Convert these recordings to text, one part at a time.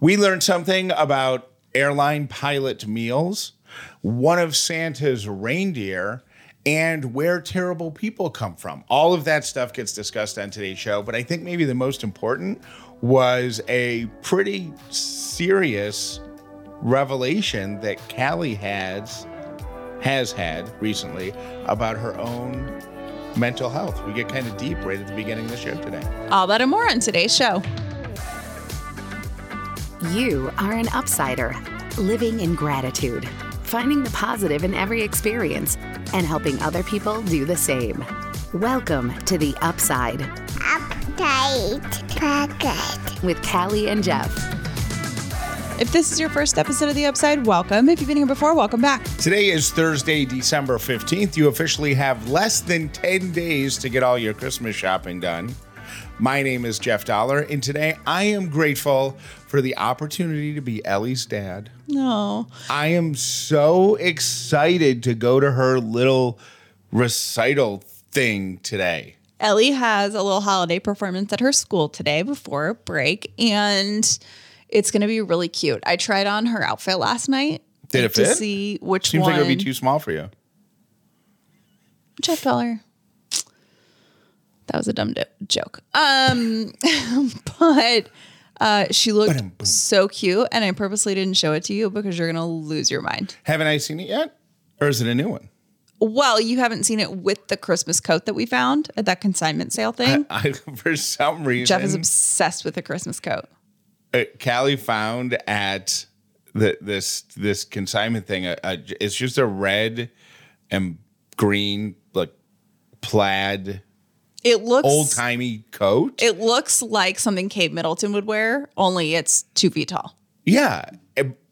We learned something about airline pilot meals, one of Santa's reindeer, and where terrible people come from. All of that stuff gets discussed on today's show, but I think maybe the most important was a pretty serious revelation that Callie has has had recently about her own mental health. We get kind of deep right at the beginning of the show today. All that and more on today's show. You are an upsider, living in gratitude, finding the positive in every experience, and helping other people do the same. Welcome to the Upside Update Pocket. with Callie and Jeff. If this is your first episode of The Upside, welcome. If you've been here before, welcome back. Today is Thursday, December 15th. You officially have less than 10 days to get all your Christmas shopping done. My name is Jeff Dollar, and today I am grateful for the opportunity to be Ellie's dad. No. I am so excited to go to her little recital thing today. Ellie has a little holiday performance at her school today before break, and it's going to be really cute. I tried on her outfit last night. Did it fit? to see which Seems one. like it would be too small for you. Jeff Dollar. That was a dumb do- joke. Um, but uh, she looked Ba-dum-boom. so cute, and I purposely didn't show it to you because you're gonna lose your mind. Haven't I seen it yet? Or is it a new one? Well, you haven't seen it with the Christmas coat that we found at that consignment sale thing. I, for some reason, Jeff is obsessed with the Christmas coat. uh, Callie found at the this this consignment thing. It's just a red and green like plaid It looks old timey coat. It looks like something Kate Middleton would wear, only it's two feet tall. yeah,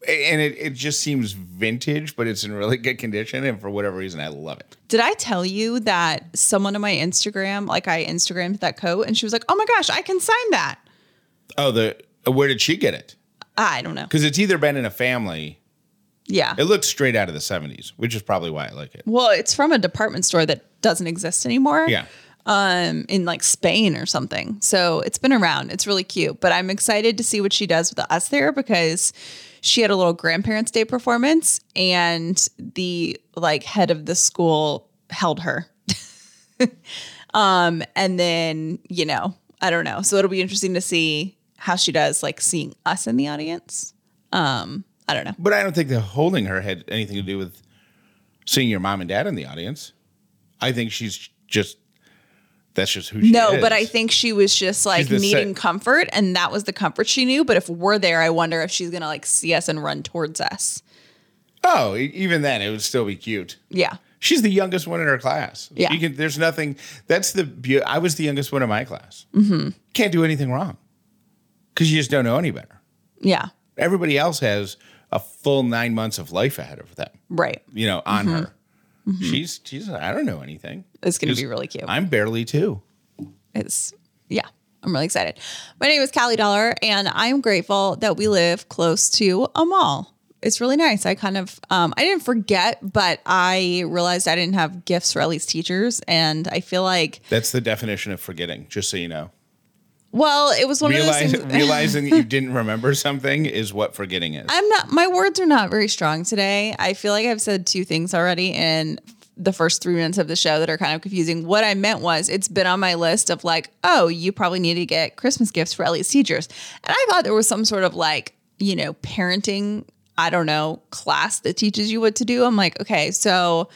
and it, it just seems vintage, but it's in really good condition. And for whatever reason, I love it. Did I tell you that someone on my Instagram, like I Instagrammed that coat, and she was like, "Oh my gosh, I can sign that." Oh, the uh, where did she get it? I don't know. Because it's either been in a family. Yeah. It looks straight out of the '70s, which is probably why I like it. Well, it's from a department store that doesn't exist anymore. Yeah. Um, in like Spain or something. So it's been around. It's really cute. But I'm excited to see what she does with us there because she had a little grandparents' day performance and the like head of the school held her. um, and then, you know, I don't know. So it'll be interesting to see how she does like seeing us in the audience. Um, I don't know. But I don't think the holding her had anything to do with seeing your mom and dad in the audience. I think she's just that's just who she No, is. but I think she was just like needing comfort, and that was the comfort she knew. But if we're there, I wonder if she's gonna like see us and run towards us. Oh, even then it would still be cute. Yeah. She's the youngest one in her class. Yeah. You can, there's nothing. That's the beauty. I was the youngest one in my class. Mm-hmm. Can't do anything wrong because you just don't know any better. Yeah. Everybody else has a full nine months of life ahead of them. Right. You know, on Mm-hmm. her. She's she's. I don't know anything. It's gonna be really cute. I'm barely two. It's yeah. I'm really excited. My name is Callie Dollar, and I'm grateful that we live close to a mall. It's really nice. I kind of um, I didn't forget, but I realized I didn't have gifts for Ellie's teachers, and I feel like That's the definition of forgetting. Just so you know. Well, it was one Realize, of those things. realizing that you didn't remember something is what forgetting is. I'm not, my words are not very strong today. I feel like I've said two things already in the first three minutes of the show that are kind of confusing. What I meant was it's been on my list of like, oh, you probably need to get Christmas gifts for Ellie's teachers. And I thought there was some sort of like, you know, parenting, I don't know, class that teaches you what to do. I'm like, okay, so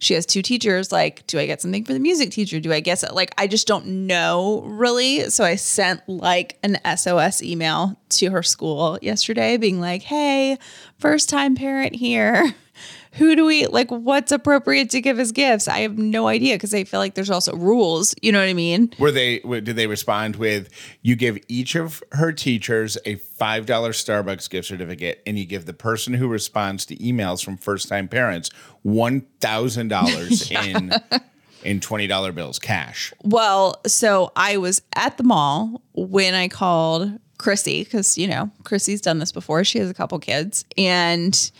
she has two teachers. Like, do I get something for the music teacher? Do I guess it? like I just don't know really. So I sent like an SOS email to her school yesterday, being like, "Hey, first time parent here. Who do we like? What's appropriate to give as gifts? I have no idea because I feel like there's also rules. You know what I mean? Were they? Did they respond with? You give each of her teachers a five dollar Starbucks gift certificate, and you give the person who responds to emails from first time parents one thousand dollars in in twenty dollar bills cash. Well, so I was at the mall when I called Chrissy because, you know, Chrissy's done this before. She has a couple kids. And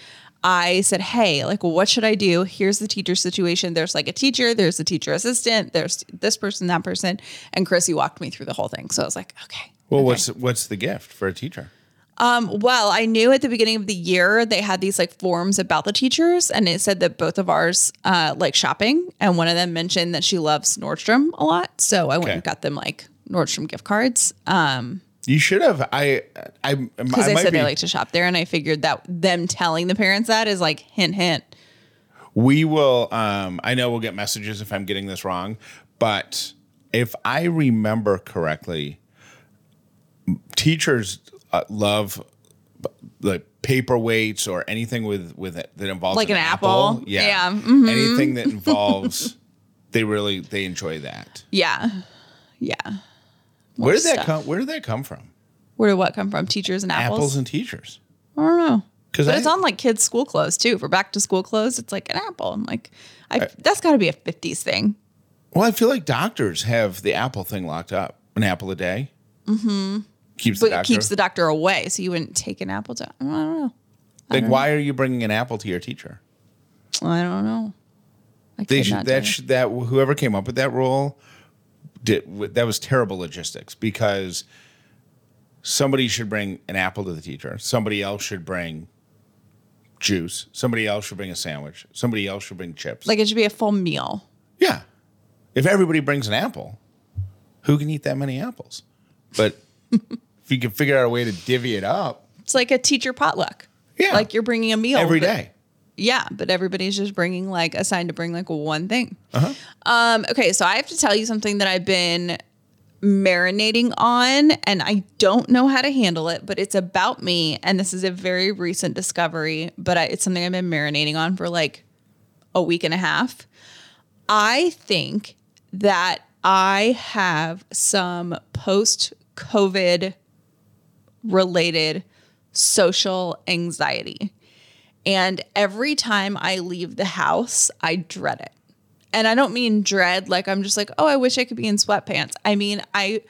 I said, Hey, like, what should I do? Here's the teacher situation. There's like a teacher, there's a teacher assistant, there's this person, that person. And Chrissy walked me through the whole thing. So I was like, Okay. Well, what's what's the gift for a teacher? Um, well, I knew at the beginning of the year they had these like forums about the teachers, and it said that both of ours uh, like shopping, and one of them mentioned that she loves Nordstrom a lot. So I went Okay. and got them like Nordstrom gift cards. Um, You should have. I. I. because I said be, they like to shop there, and I figured that them telling the parents that is like hint, hint. We will. Um, I know we'll get messages if I'm getting this wrong, but if I remember correctly, teachers uh, love the paperweights or anything with with it that involves Like an apple? Yeah, mm-hmm. anything that involves. they really they enjoy that. Yeah, yeah. Where did that stuff. come? Where did that come from? Where did what come from? Teachers and apples. Apples and teachers. I don't know. Because it's on like kids' school clothes too. For back to school clothes, it's like an apple. I'm like, I, that's got to be a '50s thing. Well, I feel like doctors have the apple thing locked up. An apple a day. Mm-hmm. Keeps but the doctor. keeps the doctor away, so you wouldn't take an apple to. I don't know. like, why are you bringing an apple to your teacher? I don't know. I They should that should, that whoever came up with that rule did that was terrible logistics because somebody should bring an apple to the teacher. Somebody else should bring juice. Somebody else should bring a sandwich. Somebody else should bring chips. like it should be a full meal. yeah, if everybody brings an apple, who can eat that many apples? But if you can figure out a way to divvy it up It's like a teacher potluck. Yeah. like you're bringing a meal every day. Yeah, but everybody's just bringing like assigned to bring like one thing. Uh-huh. Um, okay, so I have to tell you something that I've been marinating on, and I don't know how to handle it, but it's about me, and this is a very recent discovery, but I, it's something I've been marinating on for like a week and a half. I think that I have some post COVID related social anxiety. And every time I leave the house, I dread it. And I don't mean dread like I'm just like, oh, I wish I could be in sweatpants. I mean, I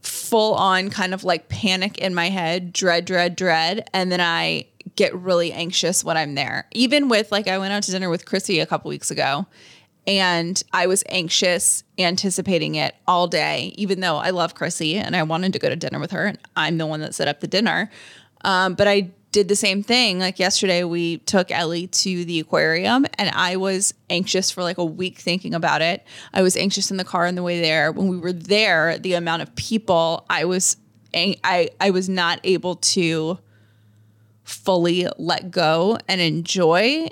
full on kind of like panic in my head, dread, dread, dread. And then I get really anxious when I'm there. Even with like, I went out to dinner with Chrissy a couple weeks ago and I was anxious anticipating it all day, even though I love Chrissy and I wanted to go to dinner with her. And I'm the one that set up the dinner. Um, but I did the same thing. Like yesterday, we took Ellie to the aquarium and I was anxious for like a week thinking about it. I was anxious in the car on the way there. When we were there, the amount of people, I was, I, I was not able to fully let go and enjoy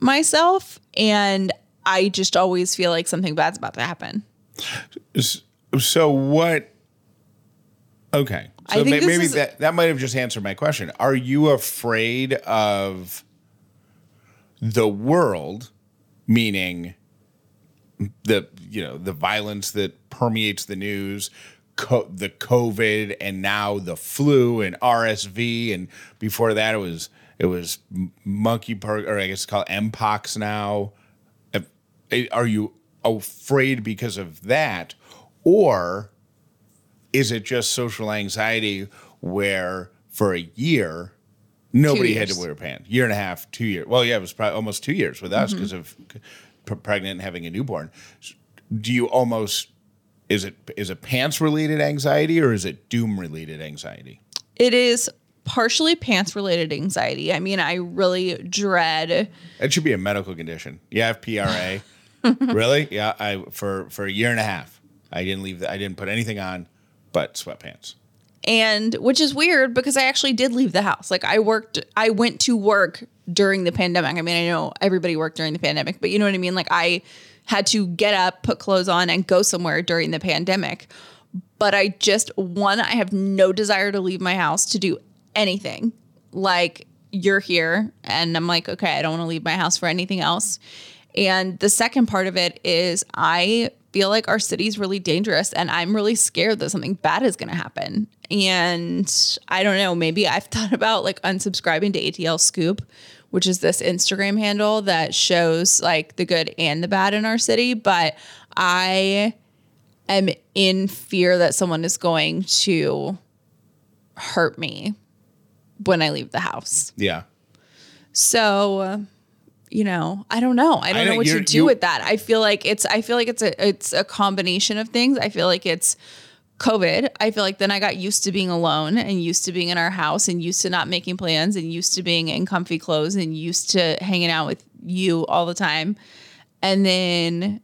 myself. And I just always feel like something bad's about to happen. So what? Okay, so may- maybe is- that that might have just answered my question. Are you afraid of the world, meaning the you know the violence that permeates the news, co- the COVID, and now the flu and RSV, and before that it was it was monkey per or I guess it's called mpox now. Eh, are you afraid because of that, or is it just social anxiety where for a year nobody had to wear pants? Year and a half, two years. Well, yeah, it was probably almost two years with Mm-hmm. us because of p- pregnant and having a newborn. Do you almost is it is it pants related anxiety or is it doom related anxiety? It is partially pants related anxiety. I mean, I really dread It should be a medical condition. You have PRA, really? Yeah, I for for a year and a half, I didn't leave. The, I didn't put anything on but sweatpants. and which is weird because I actually did leave the house. Like I worked, I went to work during the pandemic. I mean, I know everybody worked during the pandemic, but you know what I mean? Like I had to get up, put clothes on, and go somewhere during the pandemic. But I just, one, I have no desire to leave my house to do anything. Like you're here, and I'm like, okay, I don't want to leave my house for anything else. And the second part of it is I feel like our city's really dangerous and I'm really scared that something bad is going to happen. And I don't know, maybe I've thought about like unsubscribing to ATL Scoop, which is this Instagram handle that shows like the good and the bad in our city, but I am in fear that someone is going to hurt me when I leave the house. Yeah. So, you know, I don't know. I don't I know what to do you- with that. I feel like it's I feel like it's a it's a combination of things. I feel like it's COVID, I feel like then I got used to being alone and used to being in our house and used to not making plans and used to being in comfy clothes and used to hanging out with you all the time. And then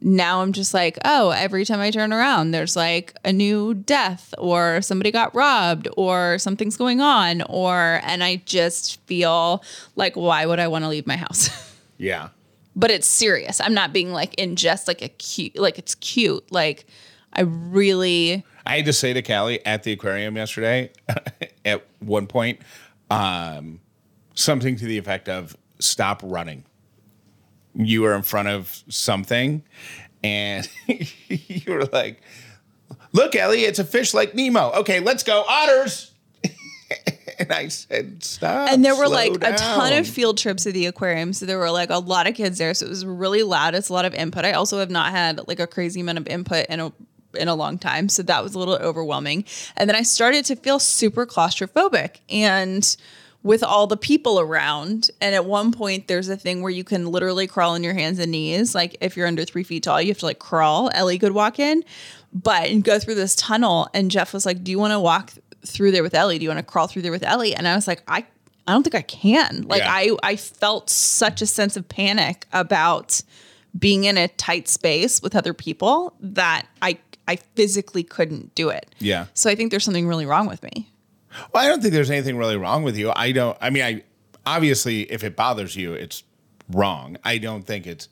now I'm just like, oh, every time I turn around, there's like a new death or somebody got robbed or something's going on or and I just feel like why would I want to leave my house? Yeah. but it's serious. I'm not being like in just like a cute like it's cute. Like I really I had to say to Callie at the aquarium yesterday, at one point, um, something to the effect of "Stop running." You were in front of something, and you were like, "Look, Ellie, it's a fish like Nemo." Okay, let's go, otters. and I said, "Stop." and there were like a ton of field trips at the aquarium so there were like a lot of kids there so it was really loud it's a lot of input i also have not had like a crazy amount of input in a in a long time so that was a little overwhelming and then i started to feel super claustrophobic and with all the people around and at one point there's a thing where you can literally crawl on your hands and knees like if you're under three feet tall you have to like crawl ellie could walk in but and go through this tunnel and jeff was like do you want to walk through there with ellie do you want to crawl through there with ellie and i was like i I don't think I can. Like Yeah. I I felt such a sense of panic about being in a tight space with other people that I I physically couldn't do it. Yeah. So I think there's something really wrong with me. Well, I don't think there's anything really wrong with you. I don't. I mean, I obviously, if it bothers you, it's wrong. I don't think it's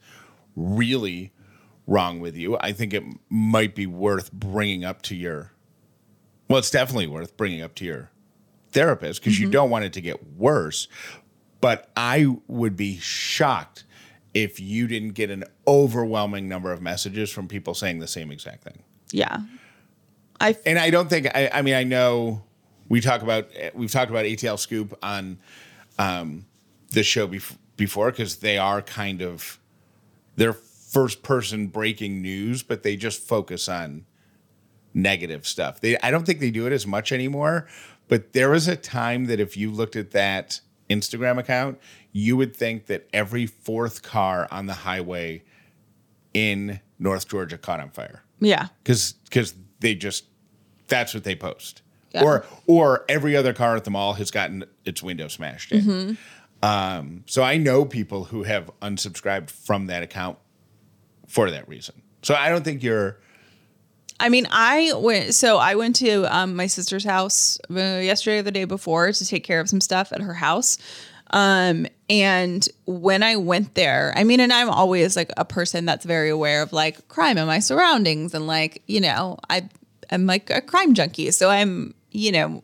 really wrong with you. I think it might be worth bringing up to your. Well, it's definitely worth bringing up to your therapist because you mm-hmm. don't want it to get worse. But I would be shocked if you didn't get an overwhelming number of messages from people saying the same exact thing Yeah. I and I don't think I, I mean I know we talk about we've talked about ATL Scoop on um, this show bef- before because they are kind of they're first person breaking news, but they just focus on negative stuff. They I don't think they do it as much anymore. But there was a time that if you looked at that Instagram account, you would think that every fourth car on the highway in North Georgia caught on fire yeah. because because they just that's what they post Yeah. or or every other car at the mall has gotten its window smashed in Mm-hmm. um, so i know people who have unsubscribed from that account for that reason so i don't think you're I mean, I went. So I went to um, my sister's house uh, yesterday or the day before to take care of some stuff at her house. Um, and when I went there, I mean, and I'm always like a person that's very aware of like crime in my surroundings, and like you know, I am like a crime junkie, so I'm you know.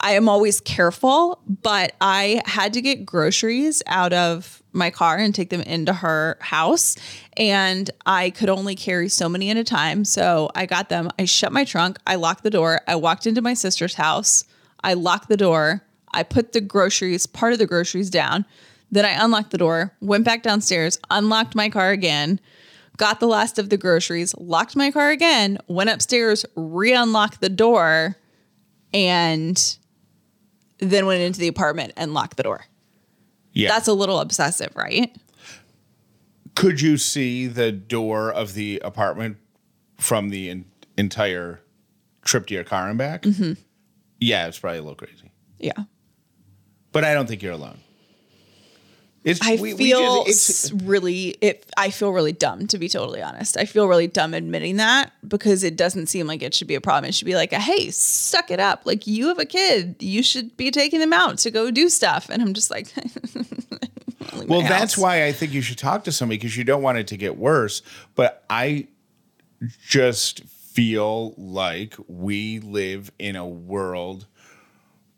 I am always careful, but I had to get groceries out of my car and take them into her house. And I could only carry so many at a time. So I got them. I shut my trunk. I locked the door. I walked into my sister's house. I locked the door. I put the groceries, part of the groceries down. Then I unlocked the door, went back downstairs, unlocked my car again, got the last of the groceries, locked my car again, went upstairs, re unlocked the door, and then went into the apartment and locked the door. yeah That's a little obsessive, right? could you see the door of the apartment from the en- entire trip to your car and back Mm-hmm. yeah it's probably a little crazy Yeah. but i don't think you're alone it's I we- we feel just- it's- really it I feel really dumb to be totally honest. I feel really dumb admitting that because it doesn't seem like it should be a problem. It should be like, a, "Hey, suck it up. Like you have a kid. You should be taking them out to go do stuff." And I'm just like Well, that's why I think you should talk to somebody because you don't want it to get worse. But I just feel like we live in a world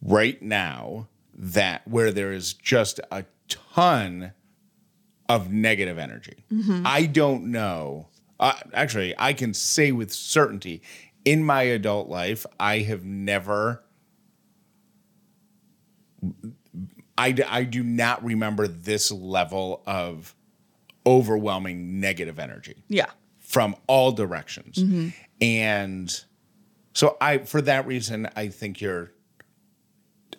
right now that where there is just a ton of negative energy. I don't know. Uh, actually, I can say with certainty in my adult life, I have never I, I do not remember this level of overwhelming negative energy Yeah. from all directions. And so I for that reason I think you're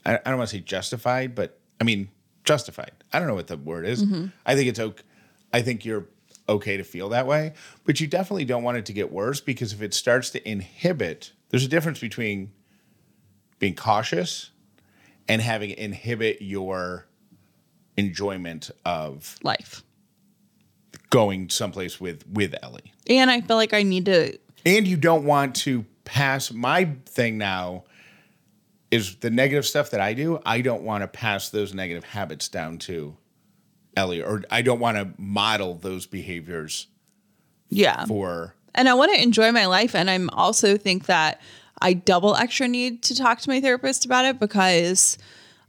I, I don't want to say justified, but I mean justified. I don't know what the word is. Mm-hmm. I think it's okay. I think you're okay to feel that way, but you definitely don't want it to get worse because if it starts to inhibit, there's a difference between being cautious and having it inhibit your enjoyment of Life. going someplace with with Ellie. And I feel like I need to And you don't want to pass my thing now is the negative stuff that I do, I don't want to pass those negative habits down to Ellie or I don't want to model those behaviors yeah. for and I want to enjoy my life. And I'm also think that I double extra need to talk to my therapist about it because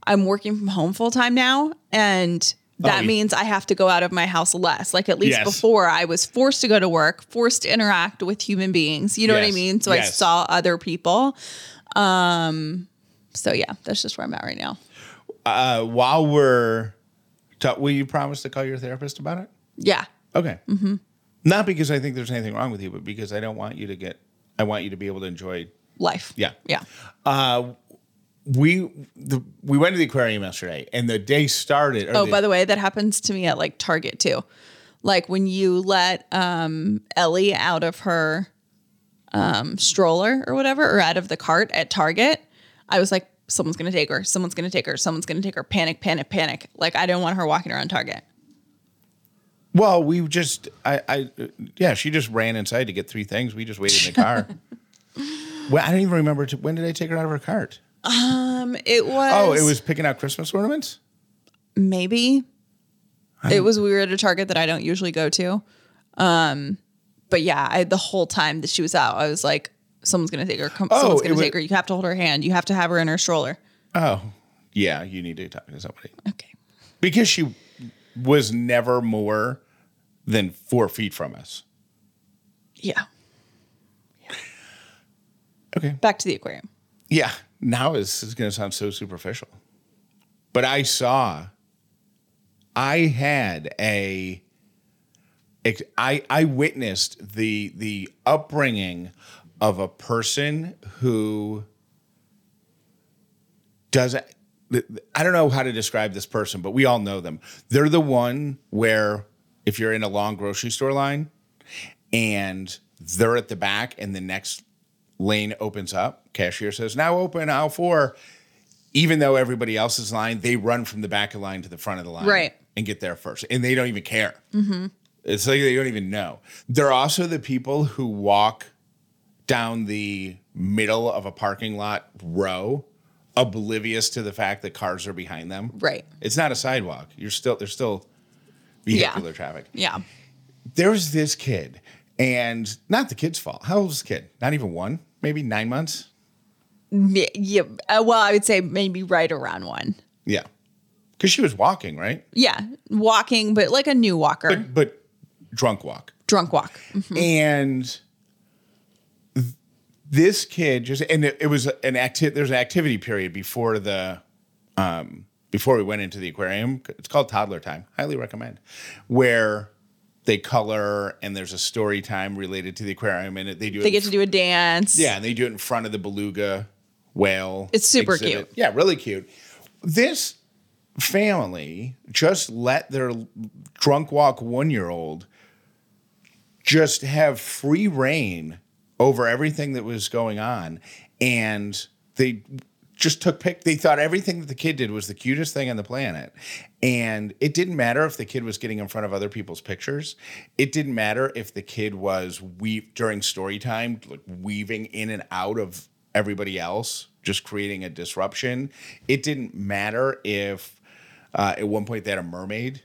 I'm working from home full time now. And that Oh, means I have to go out of my house less. Like at least Yes. before I was forced to go to work, forced to interact with human beings. You know what I mean? So I saw other people. Um, so yeah, that's just where I'm at right now. uh, while we're ta- will you promise to call your therapist about it? Yeah. Okay. Mm-hmm. Not because I think there's anything wrong with you, but because I don't want you to get I want you to be able to enjoy Life. Yeah. Yeah. we the, we went to the aquarium yesterday and the day started Oh, by the way, that happens to me at like Target too. Like when you let um, Ellie out of her um, stroller or whatever, or out of the cart at Target, I was like, someone's gonna take her. Someone's gonna take her. Someone's gonna take her. Panic, panic, panic. Like I don't want her walking around Target. Well, we just, I, I, yeah, she just ran inside to get three things. We just waited in the car. well, I don't even remember. To, when did I take her out of her cart? Um, it was. Oh, it was picking out Christmas ornaments. maybe. It was we were at a Target that I don't usually go to. Um, but yeah, I the whole time that she was out, I was like, someone's gonna take her. Come, Oh, someone's gonna wa- take her. You have to hold her hand. You have to have her in her stroller. Oh, yeah, you need to talk to somebody Okay. because she was never more than four feet from us. Yeah. Okay. Back to the aquarium. Yeah. Now this is going to sound so superficial, but I saw, I had a, I I witnessed the the upbringing of a person who doesn't. I don't know how to describe this person, but we all know them. They're the one where if you're in a long grocery store line and they're at the back and the next lane opens up, cashier says, now open aisle four. Even though everybody else's line, they run from the back of the line to the front of the line Right. and get there first. And they don't even care. Mm-hmm. It's like they don't even know. They're also the people who walk down the middle of a parking lot row, oblivious to the fact that cars are behind them. Right. It's not a sidewalk. You're still there's still vehicular traffic. Yeah. There was this kid, and not the kid's fault. How old was the kid? Not even one, maybe nine months. Yeah. yeah. Uh, well, I would say maybe right around one. Yeah, because she was walking, right? Yeah. Walking, but like a new walker, But but drunk walk. drunk walk. and th- this kid just and it, it was an active there's an activity period before the um before we went into the aquarium. It's called toddler time. Highly recommend. Where they color and there's a story time related to the aquarium and it, they do They it get to do a dance. yeah and they do it in front of the beluga whale It's super cute. yeah really cute. This family just let their drunk walk one year old just have free reign over everything that was going on and they just took pic they thought everything that the kid did was the cutest thing on the planet. And it didn't matter if the kid was getting in front of other people's pictures. It didn't matter if the kid was weave during story time like weaving in and out of everybody else just creating a disruption. It didn't matter if uh, at one point they had a mermaid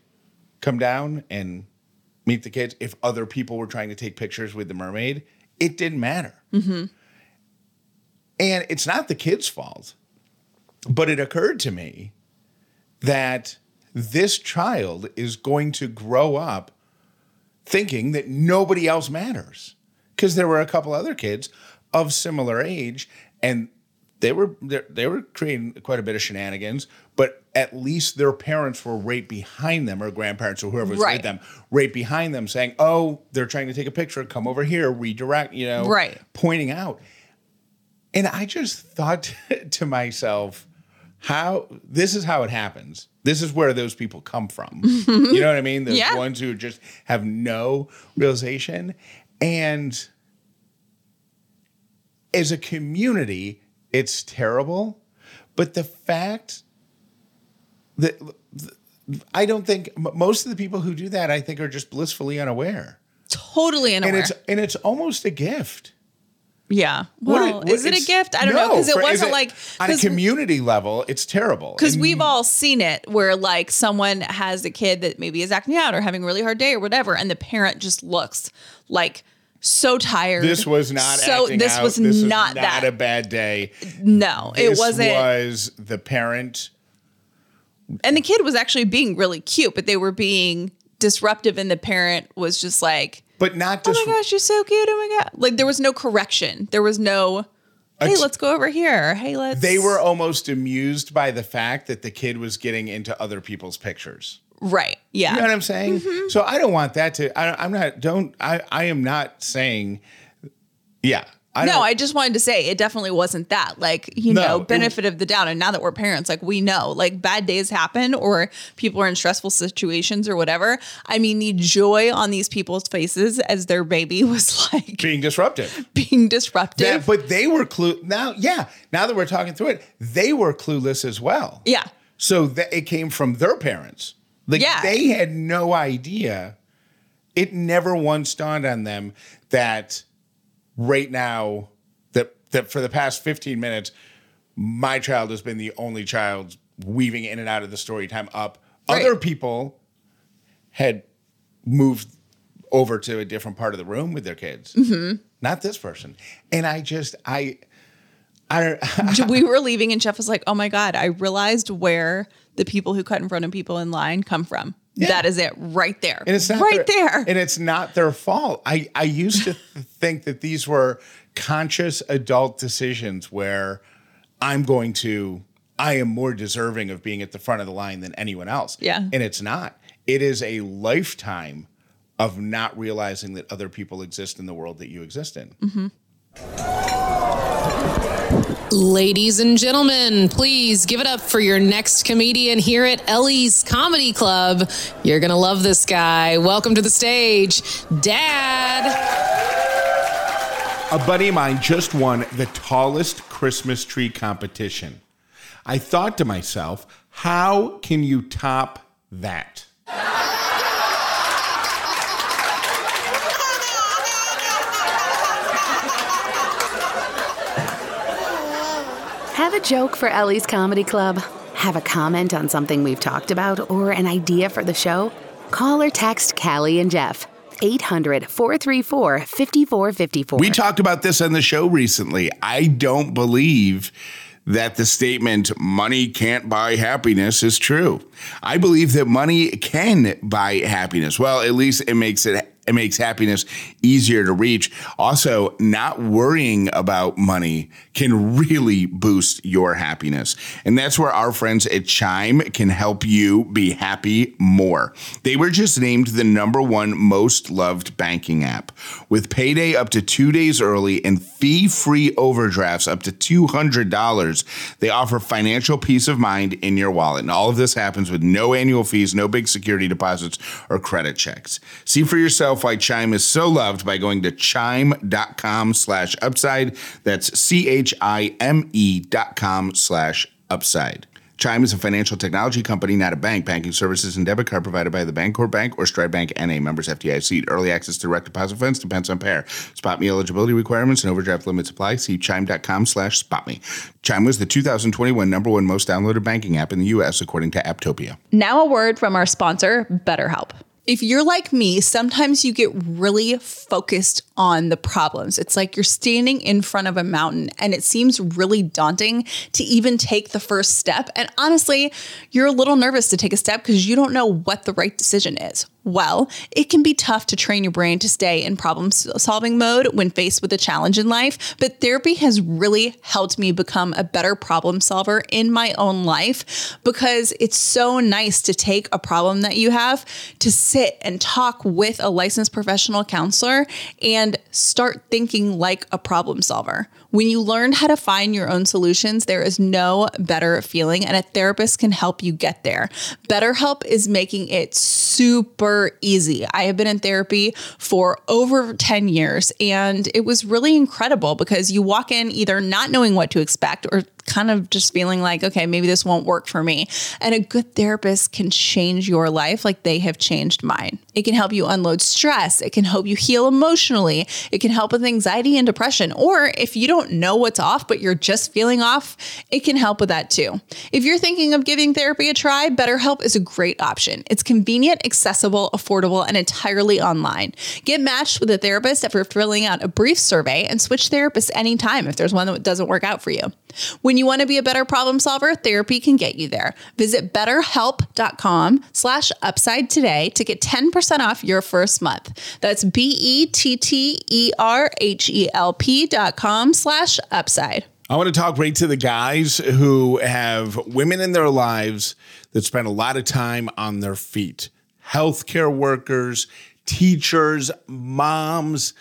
come down and meet the kids. If other people were trying to take pictures with the mermaid it didn't matter. Mm-hmm. And it's not the kids fault but it occurred to me that this child is going to grow up thinking that nobody else matters because there were a couple other kids of similar age and they were they were creating quite a bit of shenanigans but at least their parents were right behind them or grandparents or whoever was Right. with them right behind them saying oh they're trying to take a picture come over here redirect you know Right. pointing out and i just thought to myself how this is how it happens. This is where those people come from. you know what I mean? Those Yeah. ones who just have no realization. And as a community, it's terrible. But the fact that I don't think most of the people who do that, I think, are just blissfully unaware. Totally And unaware. it's and it's almost a gift. yeah. What Well, what- is it a gift? I don't know because it wasn't it- like on a community level, it's terrible. Because we've all seen it where like someone has a kid that maybe is acting out or having a really hard day or whatever, and the parent just looks like so tired. this was not so. this out. was this not was that. a bad day. no, it This wasn't. was the parent. And the kid was actually being really cute, but they were being disruptive, and the parent was just like, But not "Oh my gosh, you're so cute! Oh my god!" Like there was no correction. There was no. Hey, let's go over here. Hey, let's. they were almost amused by the fact that the kid was getting into other people's pictures. right. Yeah. You know what I'm saying? Mm-hmm. So I don't want that to. I, I'm not. Don't. I. I am not saying. Yeah. I no, I just wanted to say it definitely wasn't that. Like, you No, know, it- benefit of the doubt. And now that we're parents, like we know, like bad days happen or people are in stressful situations or whatever. I mean, the joy on these people's faces as their baby was like being disruptive. being disruptive. That, but they were clue now. Yeah. Now that we're talking through it, they were clueless as well. yeah. So that it came from their parents. Like Yeah. they had no idea. It never once dawned on them that right now that that for the past 15 minutes, my child has been the only child weaving in and out of the story time up. Right. Other people had moved over to a different part of the room with their kids. Mm-hmm. Not this person. And I just I I don't we were leaving and Jeff was like, oh my God, I realized where the people who cut in front of people in line come from. Yeah. That is it right there. And it's not right their- there. And it's not their fault. I, I used to think that these were conscious adult decisions where I'm going to, I am more deserving of being at the front of the line than anyone else. Yeah. And it's not. It is a lifetime of not realizing that other people exist in the world that you exist in. Mm-hmm. Ladies and gentlemen, please give it up for your next comedian here at Ellie's Comedy Club. You're going to love this guy. Welcome to the stage, Dad. A buddy of mine just won the tallest Christmas tree competition. I thought to myself, how can you top that? Have a joke for Ellie's Comedy Club? Have a comment on something we've talked about or an idea for the show? Call or text Callie and Jeff. 800 434 5454. We talked about this on the show recently. I don't believe that the statement money can't buy happiness is true. I believe that money can buy happiness. Well, at least it makes it it makes happiness easier to reach. Also, not worrying about money can really boost your happiness. And that's where our friends at Chime can help you be happy more. They were just named the number one most loved banking app. With payday up to two days early and fee free overdrafts up to $200, they offer financial peace of mind in your wallet. And all of this happens with no annual fees, no big security deposits, or credit checks. See for yourself why Chime is so loved by going to chime.com slash upside. That's C H I M E dot com slash upside. Chime is a financial technology company, not a bank. Banking services and debit card provided by the Bancorp Bank or Stride Bank NA members FDIC. Early access to direct deposit funds depends on pair. SpotMe eligibility requirements and overdraft limits apply. See chime.com slash spot me. Chime was the 2021 number one most downloaded banking app in the U.S. according to Apptopia. Now, a word from our sponsor, BetterHelp. If you're like me, sometimes you get really focused on the problems. It's like you're standing in front of a mountain and it seems really daunting to even take the first step. And honestly, you're a little nervous to take a step because you don't know what the right decision is. Well, it can be tough to train your brain to stay in problem solving mode when faced with a challenge in life, but therapy has really helped me become a better problem solver in my own life because it's so nice to take a problem that you have to sit and talk with a licensed professional counselor and start thinking like a problem solver. When you learn how to find your own solutions, there is no better feeling, and a therapist can help you get there. BetterHelp is making it super easy. I have been in therapy for over 10 years, and it was really incredible because you walk in either not knowing what to expect or kind of just feeling like, okay, maybe this won't work for me. And a good therapist can change your life like they have changed mine. It can help you unload stress. It can help you heal emotionally. It can help with anxiety and depression. Or if you don't know what's off, but you're just feeling off, it can help with that too. If you're thinking of giving therapy a try, BetterHelp is a great option. It's convenient, accessible, affordable, and entirely online. Get matched with a therapist after filling out a brief survey and switch therapists anytime if there's one that doesn't work out for you. When you want to be a better problem solver, therapy can get you there. Visit betterhelp.com slash upside today to get 10% off your first month. That's B-E-T-T-E-R-H-E-L-P dot com slash upside. I want to talk right to the guys who have women in their lives that spend a lot of time on their feet. Healthcare workers, teachers, moms,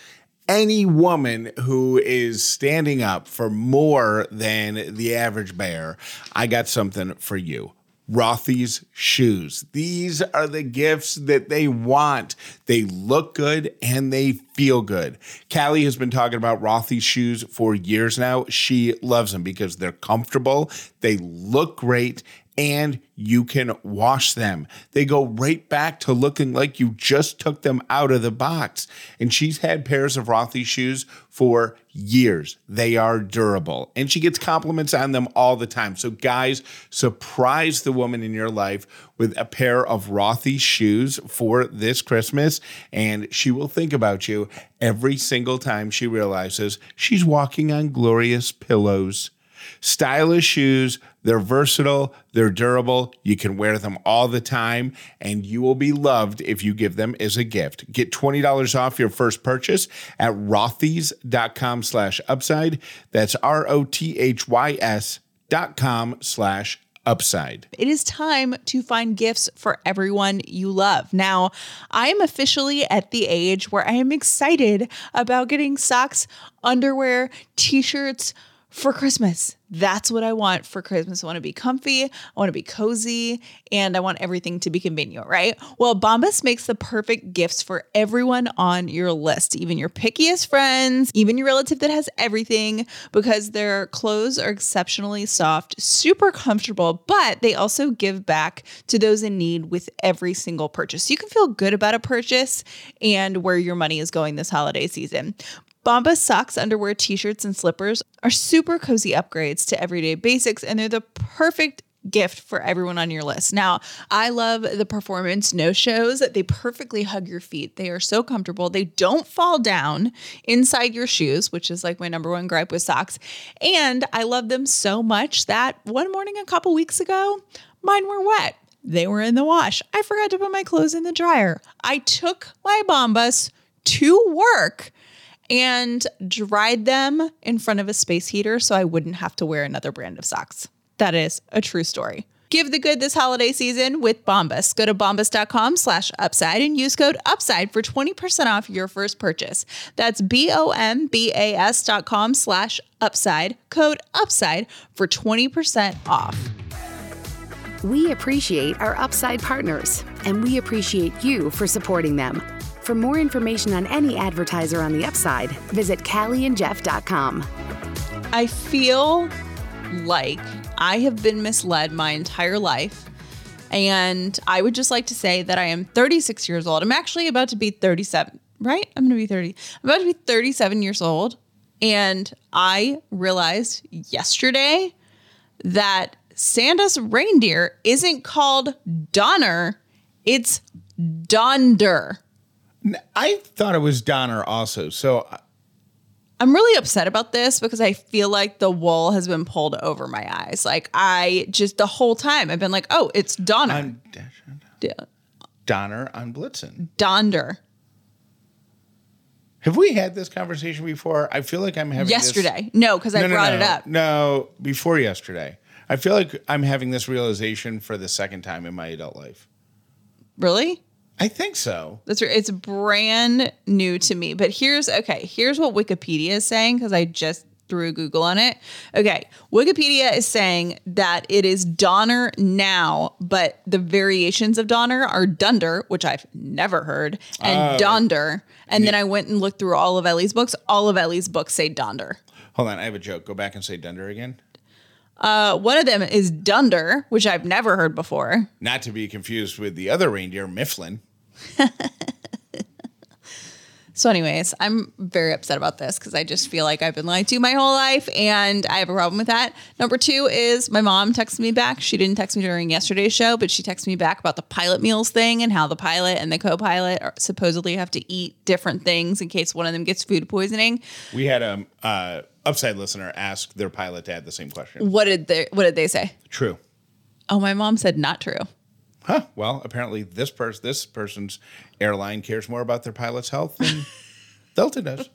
any woman who is standing up for more than the average bear. I got something for you. Rothy's shoes. These are the gifts that they want. They look good and they feel good. Callie has been talking about Rothy's shoes for years now. She loves them because they're comfortable, they look great, and you can wash them. They go right back to looking like you just took them out of the box. And she's had pairs of Rothy's shoes for years. They are durable. And she gets compliments on them all the time. So, guys, surprise the woman in your life with a pair of Rothy's shoes for this Christmas. And she will think about you every single time she realizes she's walking on glorious pillows. Stylish shoes, they're versatile, they're durable, you can wear them all the time, and you will be loved if you give them as a gift. Get $20 off your first purchase at rothys.com slash upside. That's R-O-T-H-Y-S dot com slash upside. It is time to find gifts for everyone you love. Now, I am officially at the age where I am excited about getting socks, underwear, t-shirts, for Christmas. That's what I want for Christmas. I want to be comfy, I want to be cozy, and I want everything to be convenient, right? Well, Bombas makes the perfect gifts for everyone on your list, even your pickiest friends, even your relative that has everything, because their clothes are exceptionally soft, super comfortable, but they also give back to those in need with every single purchase. So you can feel good about a purchase and where your money is going this holiday season. Bombas socks, underwear, t-shirts, and slippers are super cozy upgrades to everyday basics, and they're the perfect gift for everyone on your list. Now, I love the performance no shows. They perfectly hug your feet. They are so comfortable. They don't fall down inside your shoes, which is like my number one gripe with socks. And I love them so much that one morning a couple weeks ago, mine were wet. They were in the wash. I forgot to put my clothes in the dryer. I took my Bombas to work and dried them in front of a space heater so I wouldn't have to wear another brand of socks. That is a true story. Give the good this holiday season with Bombas. Go to bombas.com slash upside and use code upside for 20% off your first purchase. That's B-O-M-B-A-S dot com slash upside, code upside for 20% off. We appreciate our Upside partners, and we appreciate you for supporting them. For more information on any advertiser on the Upside, visit CallieandJeff.com. I feel like I have been misled my entire life. And I would just like to say that I am 36 years old. I'm actually about to be 37, right? I'm going to be 30. I'm about to be 37 years old. And I realized yesterday that Santa's reindeer isn't called Donner, it's Donder. I thought it was Donner also. So I'm really upset about this because I feel like the wool has been pulled over my eyes. Like I just the whole time I've been like, oh, it's Donner. I'm Donner on Blitzen. Donder. Have we had this conversation before? I feel like I'm having Yesterday. This... No, because I no, no, brought no. it up. No, before yesterday. I feel like I'm having this realization for the second time in my adult life. Really? I think so. That's right. It's brand new to me. But here's okay. Here's what Wikipedia is saying because I just threw Google on it. Okay, Wikipedia is saying that it is Donner now, but the variations of Donner are Dunder, which I've never heard, and oh. Donder. And then I went and looked through all of Ellie's books. All of Ellie's books say Donder. Hold on, I have a joke. Go back and say Dunder again. Uh, one of them is Dunder, which I've never heard before. Not to be confused with the other reindeer, Mifflin. So, anyways, I'm very upset about this because I just feel like I've been lied to my whole life and I have a problem with that. Number two is my mom texted me back. She didn't text me during yesterday's show, but she texted me back about the pilot meals thing and how the pilot and the co pilot supposedly have to eat different things in case one of them gets food poisoning. We had a uh, upside listener ask their pilot to add the same question. What did they, what did they say? True. Oh, my mom said not true. Huh. Well, apparently this person, this person's airline cares more about their pilot's health than Delta does.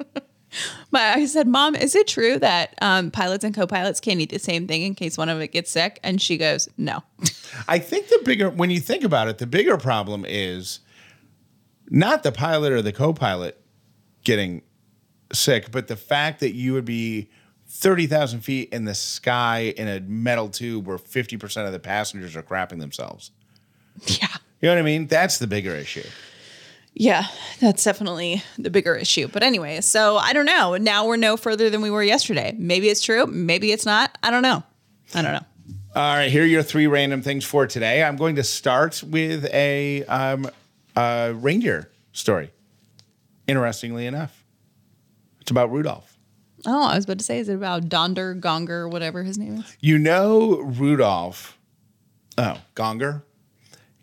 But I said, Mom, is it true that um, pilots and co pilots can't eat the same thing in case one of it gets sick? And she goes, No. I think the bigger, when you think about it, the bigger problem is not the pilot or the co-pilot getting sick, but the fact that you would be thirty thousand feet in the sky in a metal tube where fifty percent of the passengers are crapping themselves. yeah. You know what I mean? That's the bigger issue. Yeah, that's definitely the bigger issue. But anyway, so I don't know. Now we're no further than we were yesterday. Maybe it's true. Maybe it's not. I don't know. I don't know. All right, here are your three random things for today. I'm going to start with a, um, a reindeer story. Interestingly enough, it's about Rudolph. Oh, I was about to say, is it about Donder, Gonger, whatever his name is? You know Rudolph. Oh, Gonger.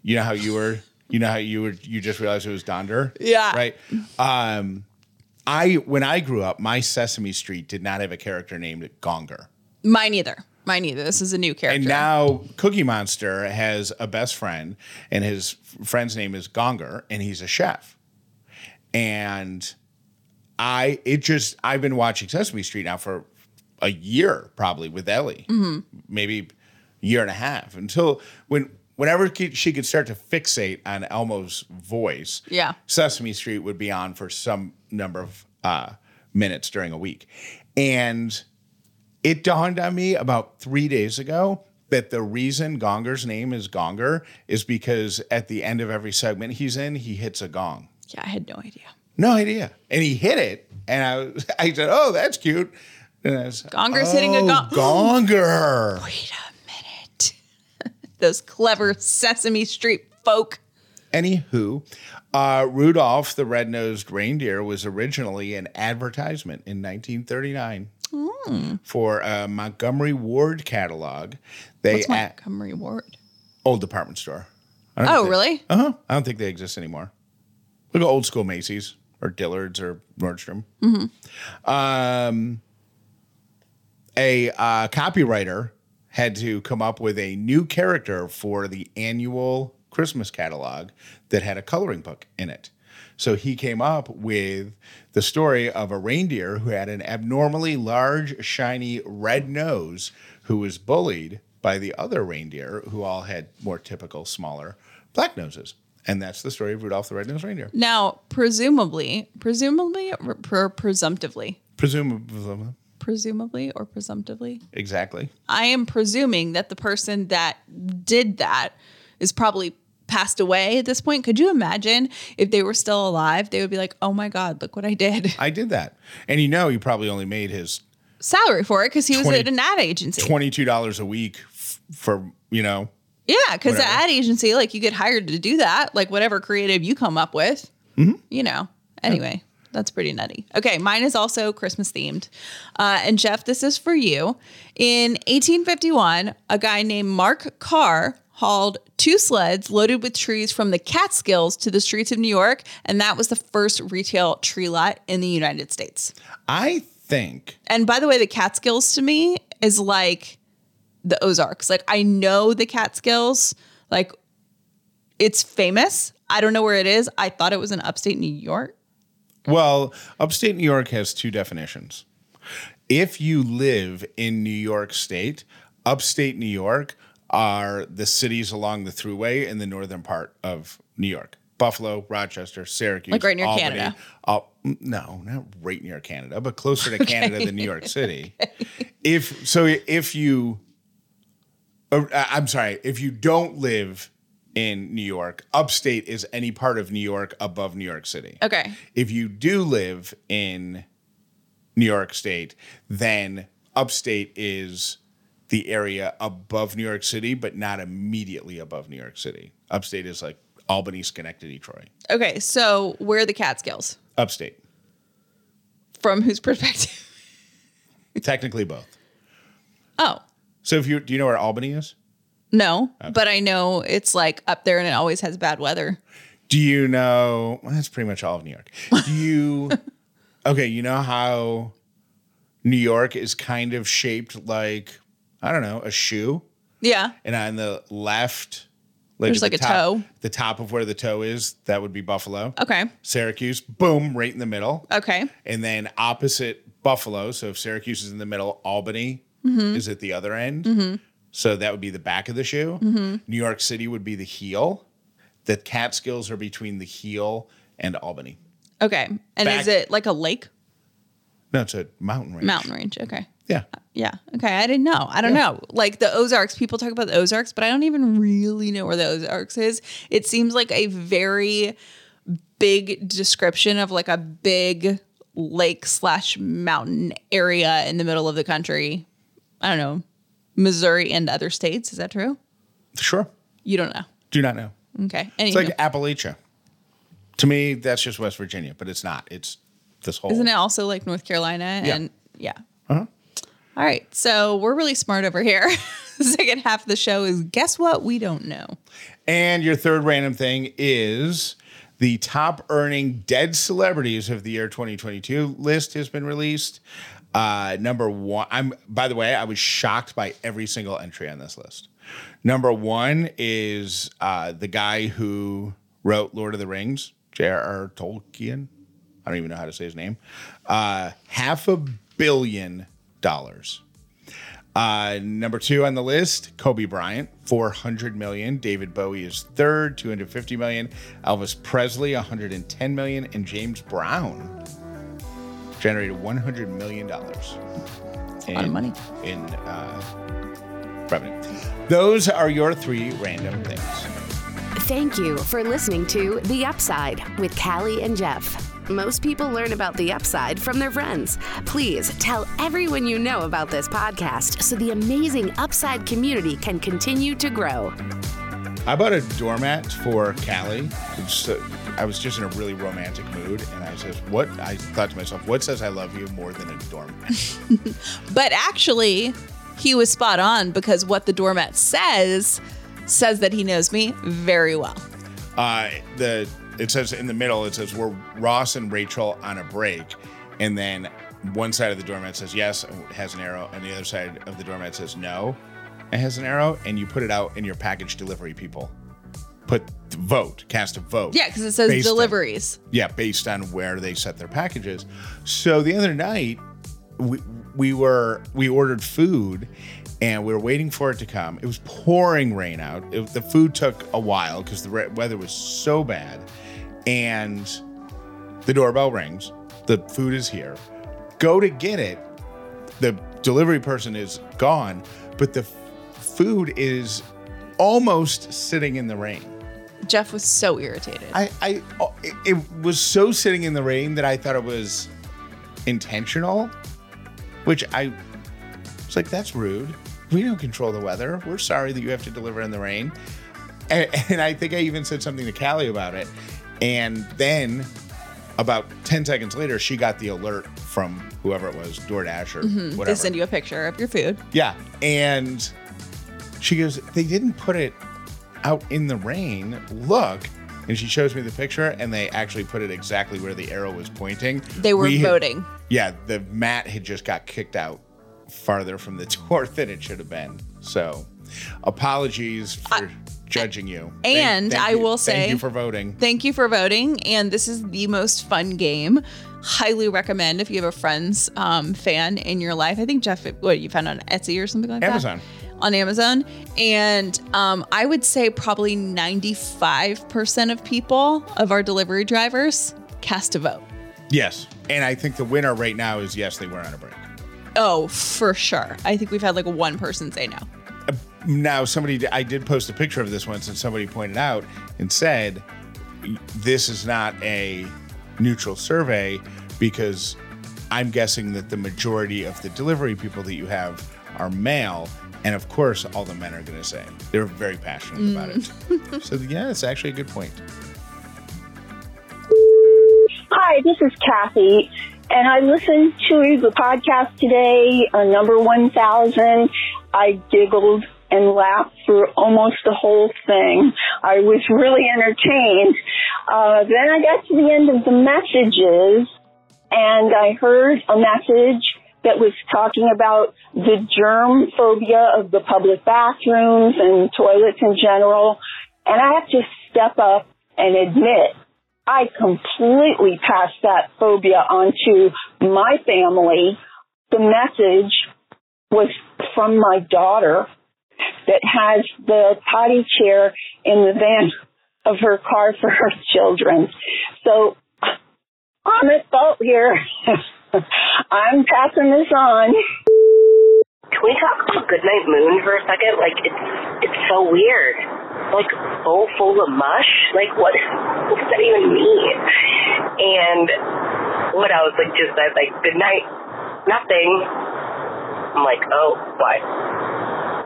You know how you were. You know how you were. You just realized it was Donder. Yeah. Right. Um, I when I grew up, my Sesame Street did not have a character named Gonger. Mine either. Mine either. This is a new character. And now Cookie Monster has a best friend, and his friend's name is Gonger, and he's a chef. And I, it just, I've been watching Sesame Street now for a year, probably with Ellie, maybe year and a half, until when, whenever she could start to fixate on Elmo's voice, Yeah. Sesame Street would be on for some number of uh, minutes during a week, and it dawned on me about three days ago that the reason Gonger's name is Gonger is because at the end of every segment he's in, he hits a gong. yeah, I had no idea. No idea. And he hit it. And I, I said, Oh, that's cute. And I was, Gonger's hitting a "Oh, gong." Gonger. Wait a minute. Those clever Sesame Street folk. Anywho, uh, Rudolph the red-nosed reindeer was originally an advertisement in 1939 Hmm. for a Montgomery Ward catalog. They What's Montgomery Ward? old department store. Oh, they- really? Uh-huh. I don't think they exist anymore. Look at old school Macy's or Dillard's or Nordstrom. Um, a uh, copywriter had to come up with a new character for the annual Christmas catalog that had a coloring book in it. So he came up with the story of a reindeer who had an abnormally large, shiny red nose who was bullied by the other reindeer who all had more typical, smaller black noses. And that's the story of Rudolph the Red-Nosed Reindeer. Now, presumably, presumably, or presumptively, Presumably. Presumably, or presumptively, Exactly. I am presuming that the person that did that is probably passed away at this point. Could you imagine if they were still alive? They would be like, "Oh my god, look what I did." I did that. And you know, he probably only made his Salary for it because he was at an ad agency. $22 a week f- for, you know, Yeah, because the ad agency, like you get hired to do that, like whatever creative you come up with, Mm-hmm. you know. Anyway, that's pretty nutty. Okay, mine is also Christmas themed. Uh, and Jeff, this is for you. In 1851, a guy named Mark Carr hauled two sleds loaded with trees from the Catskills to the streets of New York, and that was the first retail tree lot in the United States. I think And by the way, the Catskills to me is like the Ozarks. Like I know the Catskills, like it's famous. I don't know where it is. I thought it was in upstate New York. Well, upstate New York has two definitions. If you live in New York State, upstate New York are the cities along the thruway in the northern part of New York. Buffalo, Rochester, Syracuse, Like right near Albany. Canada. Al- no, not right near Canada, but closer to Canada than New York City. If so, if you, uh, I'm sorry, if you don't live in New York, upstate is any part of New York above New York City. Okay. If you do live in New York State, then upstate is the area above New York City, but not immediately above New York City. Upstate is like Albany, Schenectady, Troy. Okay. So where are the Catskills? Upstate, From whose perspective? technically both. Oh, So if you do you know where Albany is? No. But I know it's like up there and it always has bad weather. Do you know? Well, that's pretty much all of New York. Do you? okay, you know how New York is kind of shaped like I don't know a shoe, Yeah. and on the left, like There's at the like a top- toe. The top of where the toe is, that would be Buffalo. Okay. Syracuse, boom, right in the middle. Okay. And then opposite Buffalo, so if Syracuse is in the middle, Albany Mm-hmm. is at the other end. So that would be the back of the shoe. Mm-hmm. New York City would be the heel. The Catskills are between the heel and Albany. Okay. And Back- is it like a lake? No, it's a mountain range. Mountain range. Okay. Yeah. Yeah. Okay. I didn't know. I don't know. Like the Ozarks, people talk about the Ozarks, but I don't even really know where the Ozarks is. It seems like a very big description of like a big lake slash mountain area in the middle of the country. I don't know. Missouri and other states. Is that true? Sure. You don't know. Do not know. Okay. It's like Appalachia. To me, that's just West Virginia, but it's not. It's this whole. Isn't it also like North Carolina? Yeah. And yeah. Uh-huh. All right. So we're really smart over here. the second half of the show is guess what? We don't know. And your third random thing is the top earning dead celebrities of the year 2022 list has been released. Uh, number one, I'm by the way, I was shocked by every single entry on this list. Number one is uh, the guy who wrote Lord of the Rings, J.R.R. Tolkien. I don't even know how to say his name. Uh, half a billion dollars. Uh, number two on the list, Kobe Bryant, 400 million. David Bowie is third, 250 million. Elvis Presley, 110 million. And James Brown generated 100 million dollars. a lot of money. in uh, revenue. Those are your three random things. Thank you for listening to The Upside with Callie and Jeff. Most people learn about the upside from their friends. Please tell everyone you know about this podcast so the amazing upside community can continue to grow. I bought a doormat for Callie. It's, uh, I was just in a really romantic mood, and I says, "What?" I thought to myself, "What says I love you more than a doormat?" But actually, he was spot on because what the doormat says says that he knows me very well. uh, the it says in the middle it says we're Ross and Rachel on a break, and then one side of the doormat says yes, it has an arrow, and the other side of the doormat says no, it has an arrow, and you put it out, in your package delivery people put vote, cast a vote. Yeah, because it says based on- deliveries. yeah, based on where they set their packages. So the other night, we we were we ordered food, and we were waiting for it to come. It was pouring rain out. It, the food took a while because the re- weather was so bad, and the doorbell rings. The food is here. Go to get it. The delivery person is gone, but the f- food is almost sitting in the rain. Jeff was so irritated. I, I, oh, it, it was so sitting in the rain that I thought it was intentional, which I was like, that's rude. We don't control the weather. We're sorry that you have to deliver in the rain. And, and I think I even said something to Callie about it. And then about 10 seconds later, she got the alert from whoever it was, DoorDash or mm-hmm. they whatever. send you a picture of your food. Yeah. And she goes, they didn't put it out in the rain. Look. And she shows me the picture, and they actually put it exactly where the arrow was pointing. They were We had- voting. yeah, the mat had just got kicked out farther from the door than it should have been. So, apologies for judging you. Thank- and thank I you- will say- thank you for voting. Thank you for voting. And this is the most fun game. Highly recommend if you have a Friends um, fan in your life. I think Jeff, what you found on Etsy or something like that? Amazon. On Amazon. And um, I would say probably 95% of people, of our delivery drivers, cast a vote. Yes. And I think the winner right now is yes, they were on a break. Oh, for sure. I think we've had like one person say no. Now, somebody, I did post a picture of this once, and somebody pointed out and said, this is not a neutral survey because I'm guessing that the majority of the delivery people that you have are male. And of course, all the men are going to say they're very passionate about it. so, yeah, it's actually a good point. Hi, this is Kathy, and I listened to the podcast today, uh, number 1000. I giggled and laughed through almost the whole thing. I was really entertained. Uh, then I got to the end of the messages, and I heard a message that was talking about the germ phobia of the public bathrooms and toilets in general. And I have to step up and admit I completely passed that phobia onto my family. The message was from my daughter that has the potty chair in the van of her car for her children. So I'm at fault here. I'm passing this on. Can we talk about Goodnight Moon for a second? Like it's it's so weird. Like bowl full of mush. Like what? What does that even mean? And what else? Like just that like good night, nothing. I'm like, oh, why?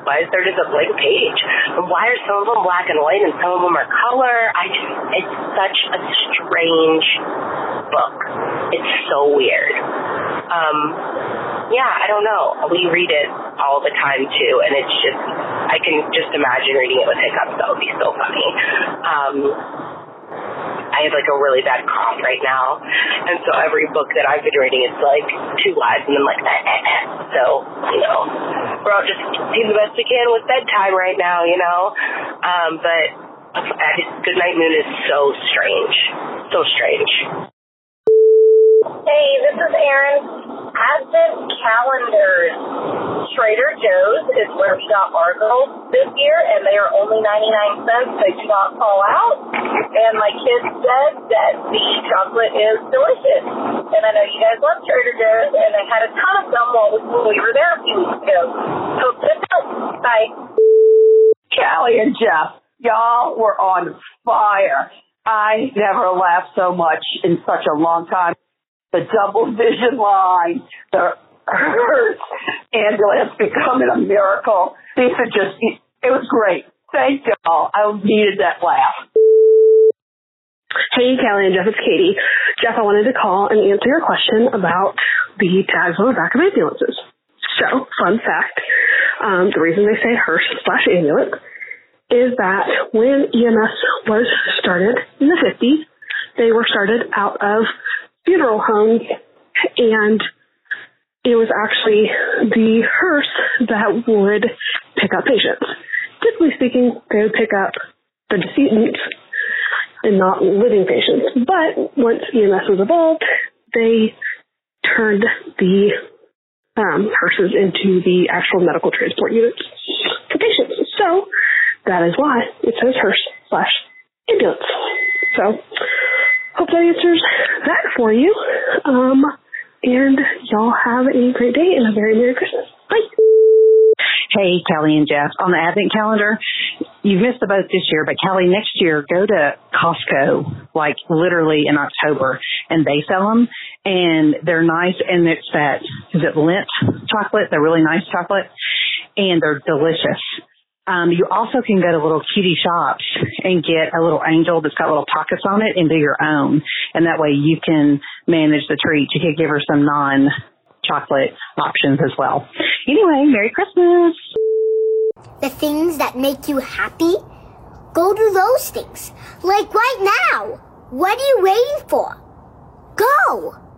Why is there just a blank page? And why are some of them black and white and some of them are color? I just, it's such a strange book. It's so weird. Um, yeah, I don't know. We read it all the time too, and it's just, I can just imagine reading it with hiccups. That would be so funny. Um, I have like a really bad cough right now, and so every book that I've been reading is like two lines, and I'm like, eh, eh, eh. so you know, we're all just doing the best we can with bedtime right now, you know. Um, but I just, Goodnight Moon is so strange, so strange. Hey, this is Erin. Advent calendars. Trader Joe's is where we got our girls this year, and they are only 99 cents. They do not fall out. And my kids said that the chocolate is delicious. And I know you guys love Trader Joe's, and they had a ton of them while we were there a few weeks ago. Hope this helps. Bye. Callie and Jeff, y'all were on fire. I never laughed so much in such a long time. The double vision line, the hearse ambulance becoming a miracle. These are just, it was great. Thank y'all. I needed that laugh. Hey, Callie and Jeff, it's Katie. Jeff, I wanted to call and answer your question about the tags on the back of ambulances. So, fun fact, um, the reason they say hearse slash ambulance is that when EMS was started in the 50s, they were started out of funeral homes and it was actually the hearse that would pick up patients. Typically speaking, they would pick up the decedents and not living patients. But once EMS was evolved, they turned the um, hearses into the actual medical transport units for patients. So that is why it says hearse slash ambulance. So hope that answers that for you. Um, and y'all have a great day and a very Merry Christmas. Bye. Hey, Kelly and Jeff. On the Advent calendar, you've missed the boat this year, but Kelly, next year, go to Costco, like literally in October, and they sell them, and they're nice, and it's that, is it Lindt chocolate? They're really nice chocolate, and they're delicious. Um, you also can go to little cutie shops and get a little angel that's got little pockets on it and do your own. And that way you can manage the treats. You could give her some non chocolate options as well. Anyway, Merry Christmas. The things that make you happy? Go do those things. Like right now. What are you waiting for? Go!